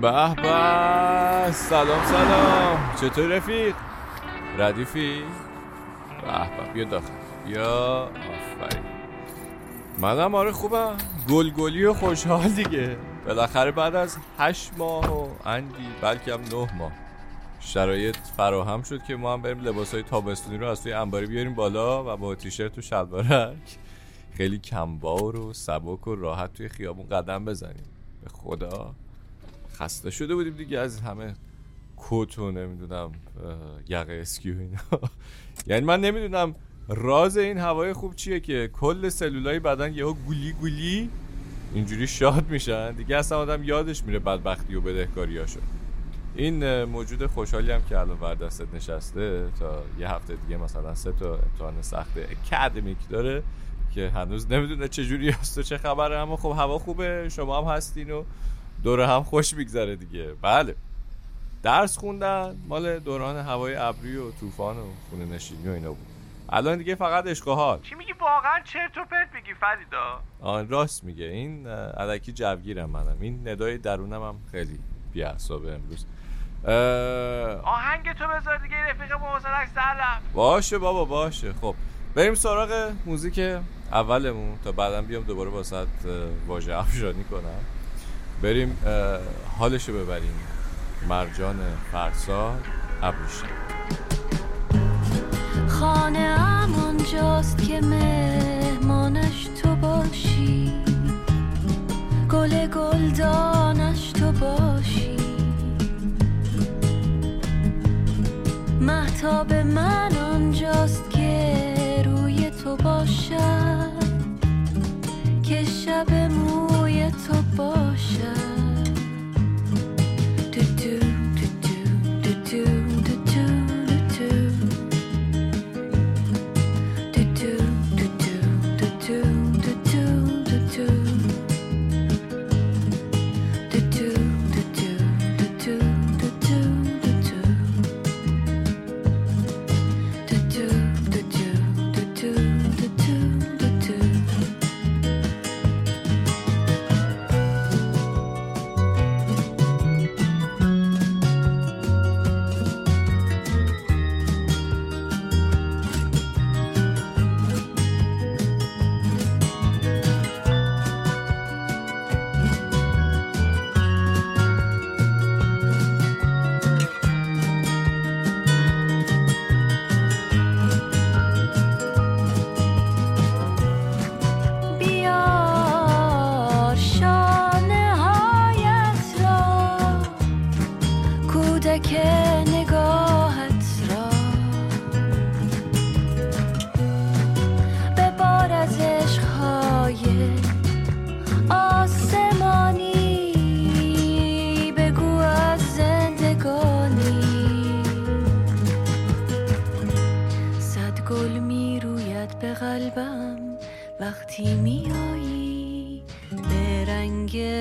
به به. سلام سلام. چطور رفیق؟ ردیفی؟ به به بیا داخل. بیا. آفرین. منم آره خوبم. گلگلی و خوشحال دیگه. بالاخره بعد از هشت ماه و اندی بلکه هم نه ماه شرایط فراهم شد که ما هم بریم لباس های تابستونی رو از توی انباری بیاریم بالا و با تیشرت و شلوارک. خیلی کمبار و سبک و راحت توی خیابون قدم بزنیم. به خدا. خسته شده بودیم دیگه از همه کت و نمی‌دونم یقه اسکی و اینا. یعنی من نمی‌دونم راز این هوای خوب چیه که کل سلولای بدن یهو گولی گولی اینجوری شاد میشن. دیگه اصلا آدم یادش میره بدبختی و بدهکاریاشو. این موجود خوشحالی هم که الان بر دستت نشسته تا یه هفته دیگه مثلا سه تا امتحان سخت اکادمیک داره که هنوز نمی‌دونه چجوری هست و چه خبره اما خب هوا خوبه شما هم هستین و دوره هم خوش میگذره دیگه. بله. درس خوندن مال دوران هوای ابری و طوفان و خونه نشینی و اینا بود. الان دیگه فقط اشقاهات چی میگی؟ واقعا چرت و پرت میگی فریدا؟ آن راست میگه. این علکی جوگیرم منم. این ندای درونم هم خیلی بی امروز. آهنگ تو بذار دیگه رفیق موزنک سر باشه بابا باشه. خب بریم سراغ موزیک اولمون تا بعدم بیام دوباره واسط واژه افشانی کنم. بریم حالشو ببریم. مرجان فرساد ابروشن خانه هم جاست که مهمانش تو باشی. گل گلدانش تو باشی. محتاب من آنجاست که روی تو باشد که شب موی تو باشد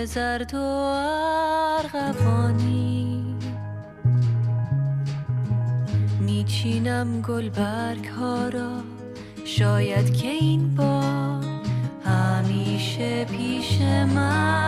زرد و ارغوانی. میچینم گلبرگ ها را شاید که این بار همیشه پیش من.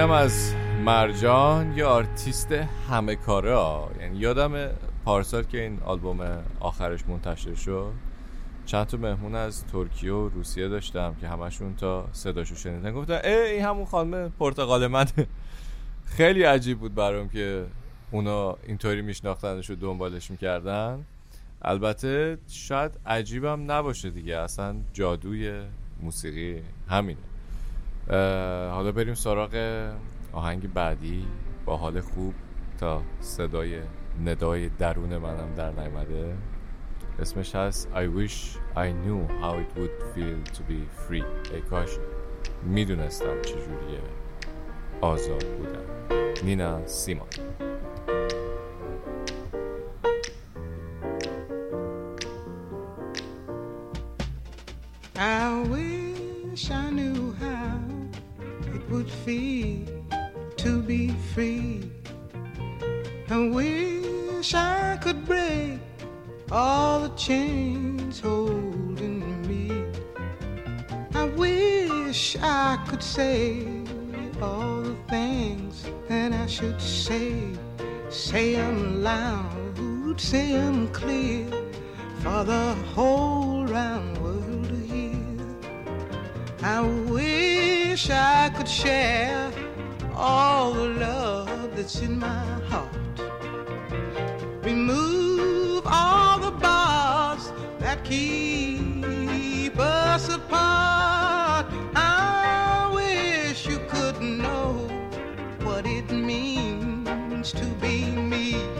اینم از مرجان یه آرتیست همه کاره یعنی یادم پارسال که این آلبوم آخرش منتشر شد چند تا مهمون از ترکیه و روسیه داشتم که همشون تا صداشو شنیدن. گفتن ای این همون خانم پرتقال من. خیلی عجیب بود برام که اونا اینطوری میشناختنش و دنبالش می‌کردن. البته شاید عجیبم نباشه دیگه اصلا جادوی موسیقی همینه. حالا بریم سراغ آهنگ بعدی. با حال خوب تا صدای ندای درون منم در نیامده. اسمش هست I wish I knew how it would feel to be free. ای کاش می‌دونستم چجوریه آزاد بودم. نینا سیمان. Would feel to be free. I wish I could break all the chains holding me. I wish I could say all the things that I should say. Say them loud, say them clear for the whole round world to hear. I wish I could share all the love that's in my heart. Remove all the bars that keep us apart. I wish you could know what it means to be me.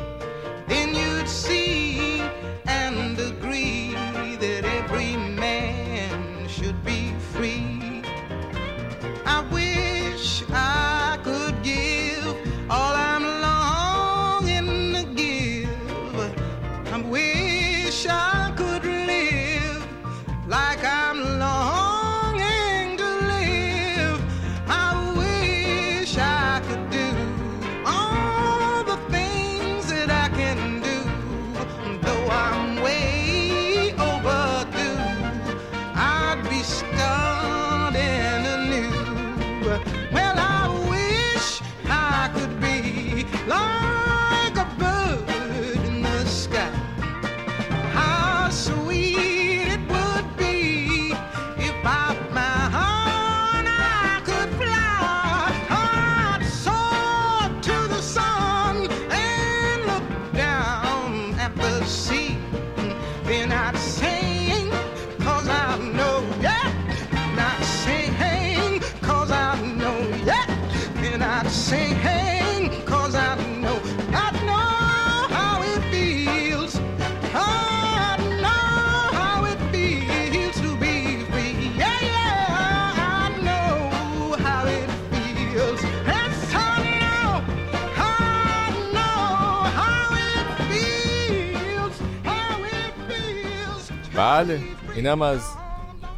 بله. اینم از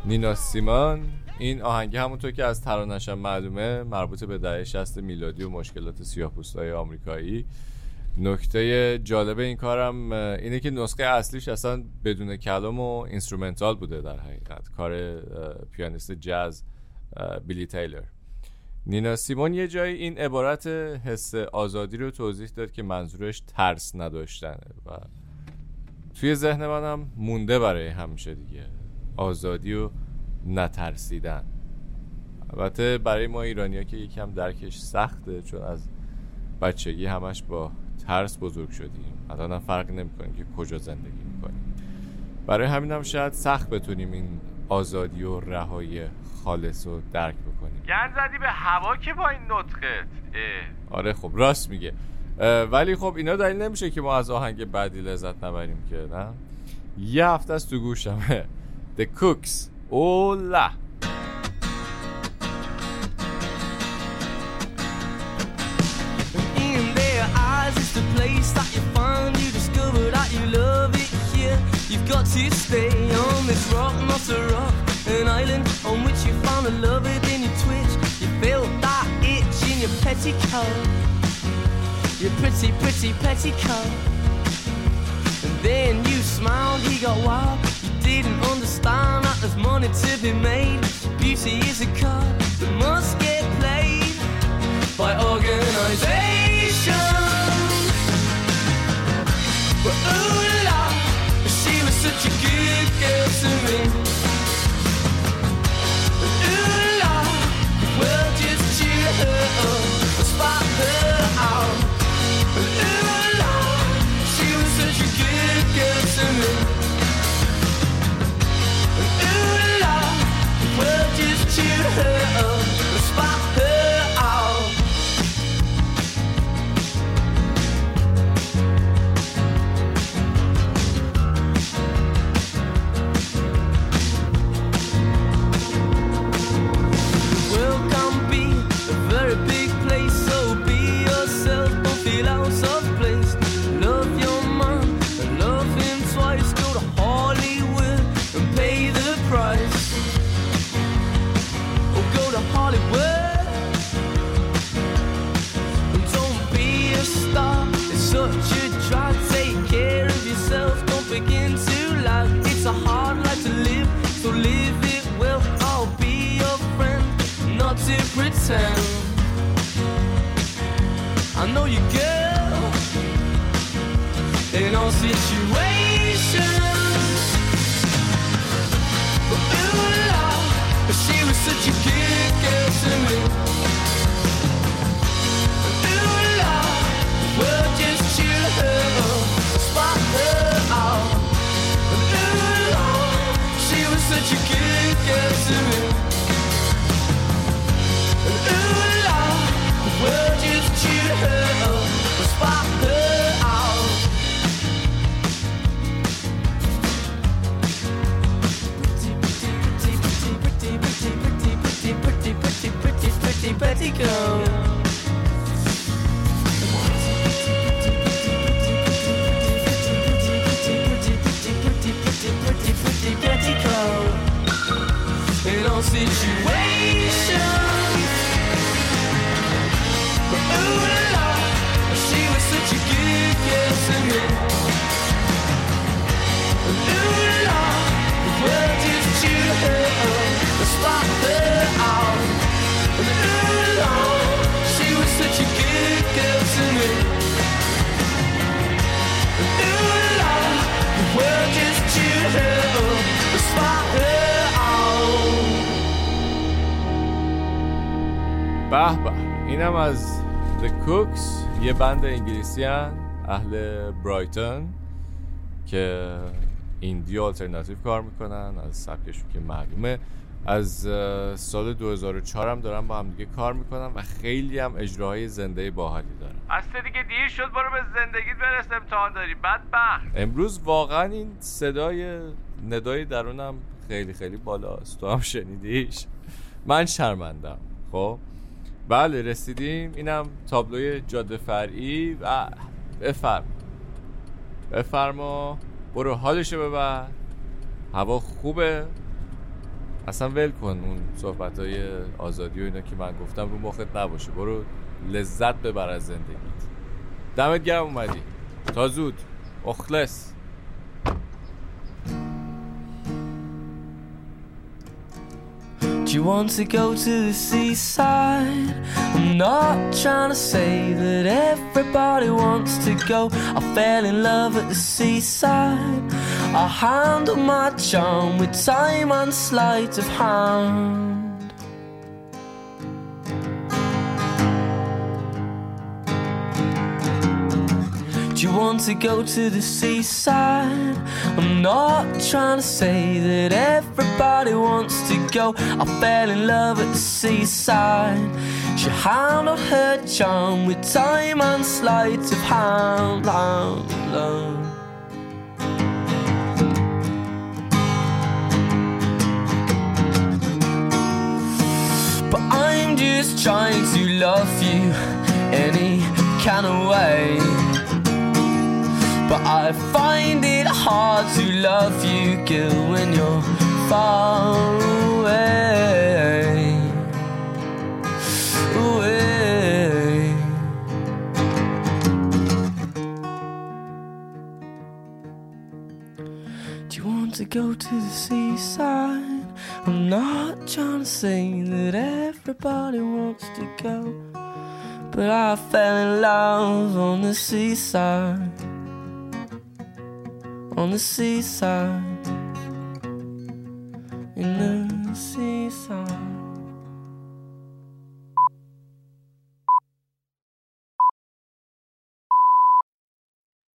نینا سیمون. این آهنگی همونطور که از ترانشم معلومه مربوط به دهه 60 میلادی و مشکلات سیاه‌پوستای آمریکایی. نکته جالب این کارم اینه که نسخه اصلیش اصلا بدون کلام و instrumental بوده در حقیقت. کار پیانیست جاز بیلی تیلور. نینا سیمون یه جایی این عبارت حس آزادی رو توضیح داد که منظورش ترس نداشتنه و توی ذهن منم مونده برای همیشه دیگه. آزادی و نترسیدن. البته برای ما ایرانی که یکم درکش سخته چون از بچگی همش با ترس بزرگ شدیم. الان فرق نمی‌کنیم که کجا زندگی می‌کنیم. برای همین هم شاید سخت بتونیم این آزادی و رهایی خالص رو درک بکنیم. گن زدی به هوا که با این نطقت. اه. آره خب راست میگه. ولی خب اینا دلیل نمیشه که ما از آهنگ بعدی لذت نبریم که نه یه هفته است تو گوشمه The Cooks اولا you. You you. You've got to stay on this rock, not a rock, an island on which you found a love it in your twitch. You feel that itch in your petticoat, your pretty, pretty petticoat. And then you smiled, he got wild. You didn't understand that there's money to be made. Beauty is a card that must get played by organizations. But ooh la, she was such a good girl to me. به به. اینم از The Cooks. یه بند انگلیسی هن اهل برایتون که ایندی آلترناتیو کار می‌کنن از سبکشون که معلومه. از سال 2004 هم دارن با هم دیگه کار می‌کنن و خیلی هم اجراهای زنده باحالی دارن. از دیگه دیر شد برو به زندگیت برس امتحان داری. بدبخت. امروز واقعا این صدای ندای درونم خیلی خیلی بالاست. تو هم شنیدیش. من شرمندم. خب؟ بله رسیدیم. اینم تابلوی جاده فرعی و بفرم بفرما. برو حالشو ببر. هوا خوبه. اصلا ول کن اون صحبت های آزادی و اینا که من گفتم رو مخت نباشه. برو لذت ببر از زندگیت. دمت گرم اومدی. تا زود. مخلص. You want to go to the seaside? I'm not trying to say that everybody wants to go. I fell in love at the seaside. I handle my charm with time and sleight of hand. You want to go to the seaside? I'm not trying to say that everybody wants to go. I fell in love at the seaside. She handled her charm with time and sleight of hand. Love, love. But I'm just trying to love you any kind of way. But I find it hard to love you, girl, when you're far away. Away. Do you want to go to the seaside? I'm not trying to say that everybody wants to go. But I fell in love on the seaside on the seaside